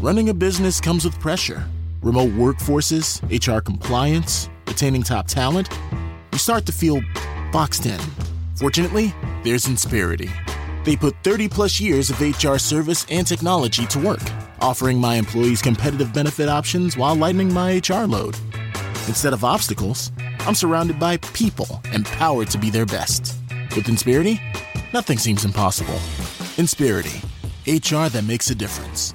Running a business comes with pressure remote workforces, HR compliance, retaining top talent. You start to feel boxed in. Fortunately, there's Insperity. They put 30 plus years of HR service and technology to work, offering my employees competitive benefit options while lightening my HR load. Instead of obstacles, I'm surrounded by people empowered to be their best. With Insperity, nothing seems impossible. Insperity, HR that makes a difference.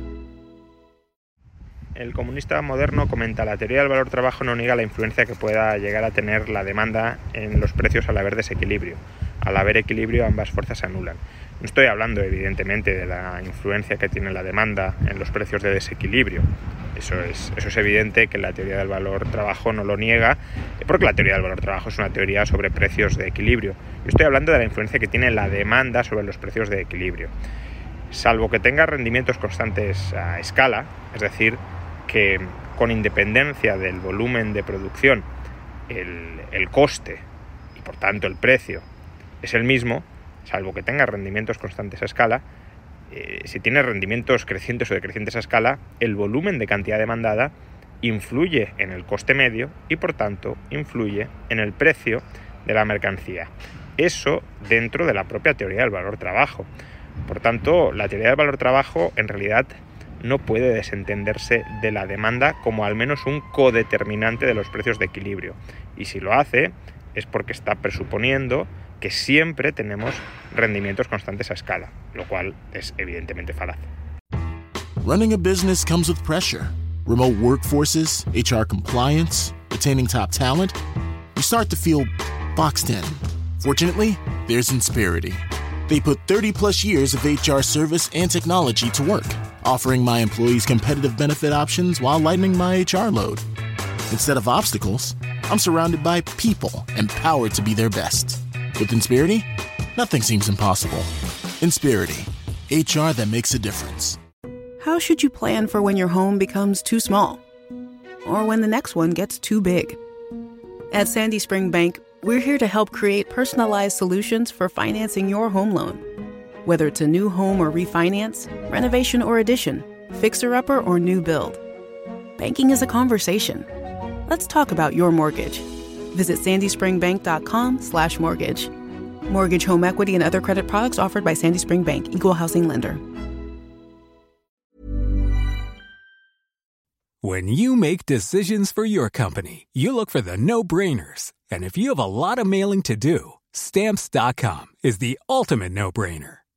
El comunista moderno comenta, la teoría del valor trabajo no niega la influencia que pueda llegar a tener la demanda en los precios al haber desequilibrio. Al haber equilibrio ambas fuerzas se anulan. No estoy hablando evidentemente de la influencia que tiene la demanda en los precios de desequilibrio. Eso es, eso es evidente que la teoría del valor trabajo no lo niega, porque la teoría del valor trabajo es una teoría sobre precios de equilibrio. Yo estoy hablando de la influencia que tiene la demanda sobre los precios de equilibrio. Salvo que tenga rendimientos constantes a escala, es decir, que con independencia del volumen de producción, el, coste y por tanto el precio es el mismo, salvo que tenga rendimientos constantes a escala, eh, si tiene rendimientos crecientes o decrecientes a escala, el volumen de cantidad demandada influye en el coste medio y por tanto influye en el precio de la mercancía. Eso dentro de la propia teoría del valor trabajo. Por tanto, la teoría del valor trabajo en realidad no puede desentenderse de la demanda como al menos un codeterminante de los precios de equilibrio. Y si lo hace, es porque está presuponiendo que siempre tenemos rendimientos constantes a escala, lo cual es evidentemente falaz. Running a business comes with pressure. Remote workforces, HR compliance, retaining top talent. You start to feel boxed in. Fortunately, there's Insperity. They put 30 plus years of HR service and technology to work offering my employees competitive benefit options while lightening my HR load. Instead of obstacles, I'm surrounded by people empowered to be their best. With Insperity, nothing seems impossible. Insperity, HR that makes a difference. How should you plan for when your home becomes too small? Or when the next one gets too big? At Sandy Spring Bank, we're here to help create personalized solutions for financing your home loan. Whether it's a new home or refinance, renovation or addition, fixer upper or new build. Banking is a conversation. Let's talk about your mortgage. Visit sandyspringbank.com/slash mortgage. Mortgage, home equity, and other credit products offered by Sandy Spring Bank, Equal Housing Lender. When you make decisions for your company, you look for the no-brainers. And if you have a lot of mailing to do, stamps.com is the ultimate no-brainer.